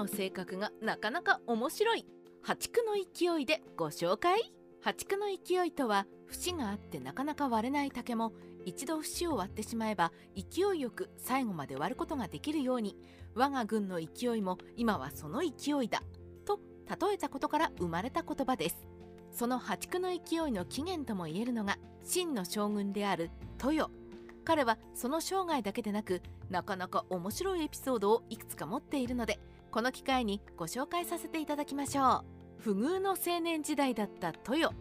の性格がなかなか面白い。破竹の勢いでご紹介？破竹の勢いとは節があってなかなか割れない竹も一度節を割ってしまえば勢いよく最後まで割ることができるように我が軍の勢いも今はその勢いだと例えたことから生まれた言葉です。その破竹の勢いの起源ともいえるのが秦の将軍である豊彼はその生涯だけでなくなかなか面白いエピソードをいくつか持っているのでこの機会にご紹介させていただきましょう。不遇の青年時代だった豊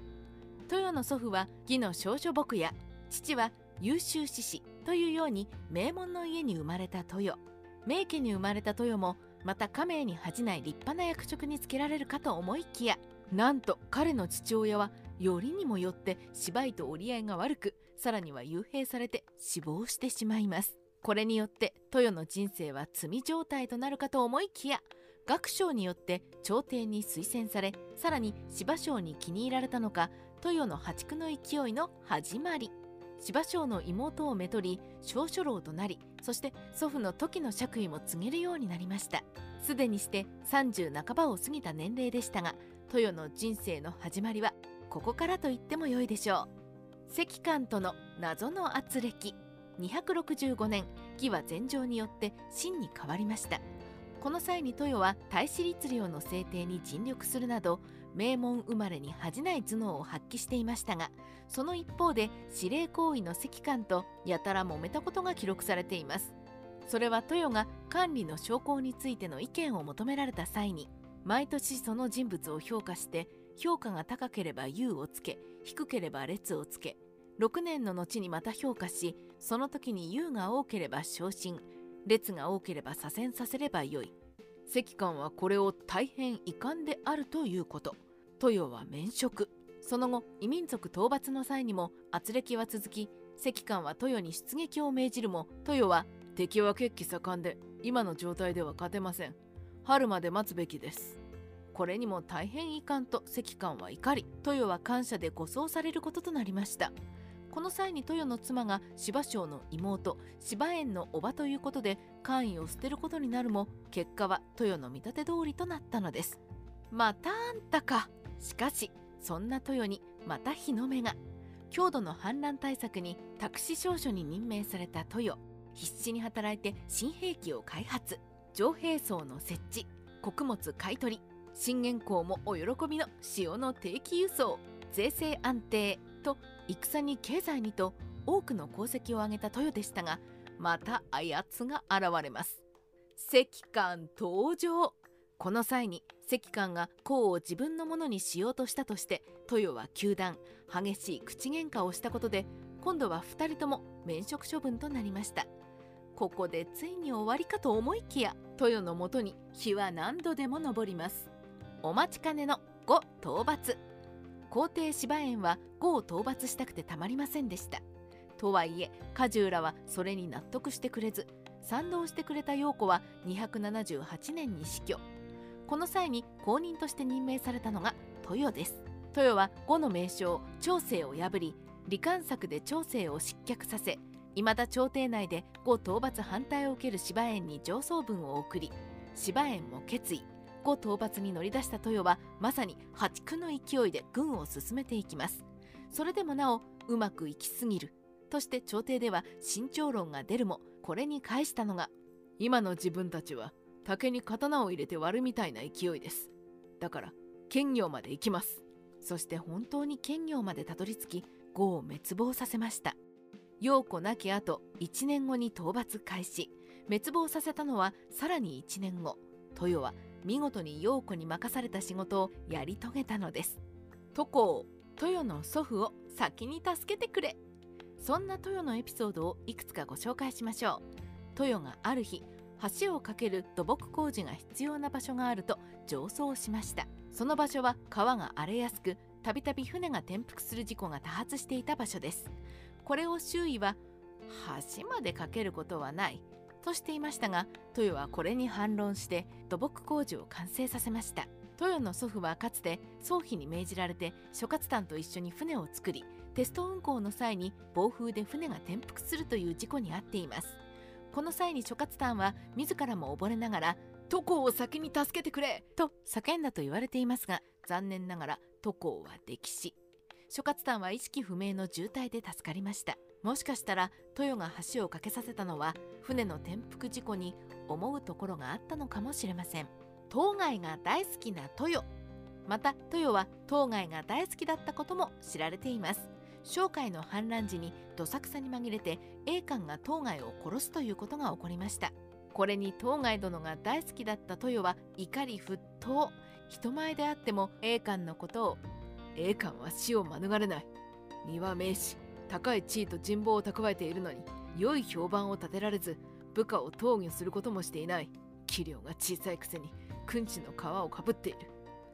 豊の祖父は義の少女僕や父は優秀志士というように名門の家に生まれた豊名家に生まれた豊もまた家名に恥じない立派な役職につけられるかと思いきや。なんと彼の父親はよりにもよって芝居と折り合いが悪くさらには幽閉されて死亡してしまいます。これによって豊の人生は罪状態となるかと思いきや学章によって朝廷に推薦されさらに芝生に気に入られたのか豊の破竹の勢いの始まり。芝生の妹をめとり少書郎となりそして祖父の時の爵位も告げるようになりました。すでにして30半ばを過ぎた年齢でしたが豊の人生の始まりはここからと言ってもよいでしょう。石官との謎の圧力265年義は禅情によって真に変わりました。この際に豊は大使律令の制定に尽力するなど名門生まれに恥じない頭脳を発揮していましたがその一方で指令行為の石官とやたら揉めたことが記録されています。それは豊が管理の将校についての意見を求められた際に毎年その人物を評価して評価が高ければ優をつけ低ければ列をつけ6年の後にまた評価しその時に優が多ければ昇進列が多ければ左遷させればよい。石官はこれを大変遺憾であるということ。豊は免職。その後異民族討伐の際にも圧力は続き石官は豊に出撃を命じるも豊は敵は血気盛んで今の状態では勝てません。春まで待つべきです。これにも大変遺憾と石官は怒り豊は感謝で護送されることとなりました。この際に豊の妻が芝生の妹芝園の叔母ということで官位を捨てることになるも結果は豊の見立て通りとなったのです。またあんたか。しかしそんな豊にまた日の目が。郷土の反乱対策に宅死少書に任命された豊必死に働いて新兵器を開発。城兵層の設置。穀物買取信玄公もお喜びの塩の定期輸送。税制安定。と戦に経済にと多くの功績を挙げた豊でしたがまたあやつが現れます。石官登場。この際に石官が功を自分のものにしようとしたとして豊は糾弾。激しい口喧嘩をしたことで今度は2人とも免職処分となりました。ここでついに終わりかと思いきや豊のもとに日は何度でも昇ります。お待ちかねの5討伐。皇帝芝園は呉を討伐したくてたまりませんでした。とはいえ家中らはそれに納得してくれず賛同してくれた陽子は278年に死去。この際に公認として任命されたのが豊です。豊は呉の名将長生を破り李官作で長生を失脚させ未だ朝廷内で呉討伐反対を受ける芝園に上層文を送り芝園も決意。呉討伐に乗り出した豊はまさに破竹の勢いで軍を進めていきます。それでもなおうまくいきすぎる。として朝廷では慎重論が出るもこれに返したのが今の自分たちは竹に刀を入れて割るみたいな勢いです。だから兼業まで行きます。そして本当に兼業までたどり着き呉を滅亡させました。陽子亡き後1年後に討伐開始。滅亡させたのはさらに1年後。豊は見事に陽子に任された仕事をやり遂げたのです。都公豊の祖父を先に助けてくれ。そんな豊のエピソードをいくつかご紹介しましょう。豊がある日橋を架ける土木工事が必要な場所があると上層しました。その場所は川が荒れやすくたびたび船が転覆する事故が多発していた場所です。これを周囲は橋まで架けることはない。としていましたが豊はこれに反論して土木工事を完成させました。豊の祖父はかつて宗妃に命じられて諸葛丹と一緒に船を作りテスト運航の際に暴風で船が転覆するという事故に遭っています。この際に諸葛丹は自らも溺れながら都校を先に助けてくれと叫んだと言われていますが残念ながら都校は溺死。諸葛丹は意識不明の重体で助かりました。もしかしたら豊が橋を架けさせたのは船の転覆事故に思うところがあったのかもしれません。当該が大好きな豊また豊は当該が大好きだったことも知られています。商海の反乱時にどさくさに紛れて栄冠が当該を殺すということが起こりました。これに当該殿が大好きだった豊は怒り沸騰。人前であっても栄冠のことを栄冠は死を免れない。身は名士。高い地位と人望を蓄えているのに良い評判を立てられず部下を投御することもしていない。器量が小さいくせに君地の皮をかぶっている。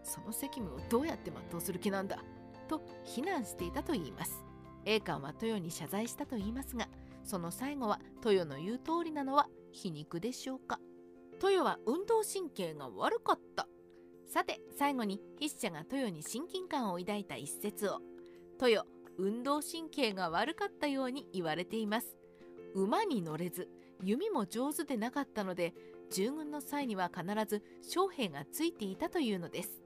その責務をどうやって全うする気なんだ？と非難していたといいます。栄冠は豊に謝罪したといいますがその最後は豊の言う通りなのは皮肉でしょうか？豊は運動神経が悪かった。さて最後に筆者が豊に親近感を抱いた一節を。豊運動神経が悪かったように言われています。馬に乗れず弓も上手でなかったので従軍の際には必ず将兵がついていたというのです。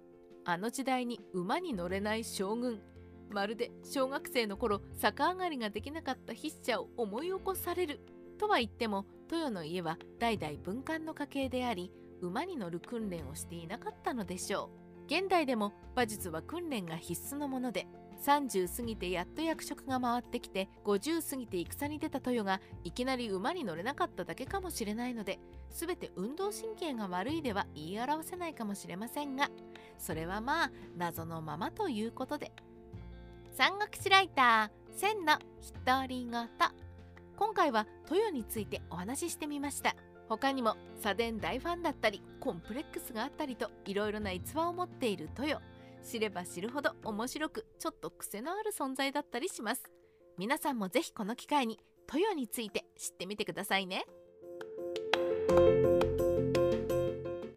あの時代に馬に乗れない将軍まるで小学生の頃逆上がりができなかった筆者を思い起こされるとは言っても豊の家は代々文官の家系であり馬に乗る訓練をしていなかったのでしょう。現代でも馬術は訓練が必須のもので30過ぎてやっと役職が回ってきて50過ぎて戦に出た豊がいきなり馬に乗れなかっただけかもしれないので全て運動神経が悪いでは言い表せないかもしれませんがそれはまあ謎のままということで。三国志ライター千の独り言今回は豊についてお話ししてみました。他にも家電大ファンだったりコンプレックスがあったりといろいろな逸話を持っている豊知れば知るほど面白くちょっと癖のある存在だったりします。皆さんもぜひこの機会に豊について知ってみてくださいね。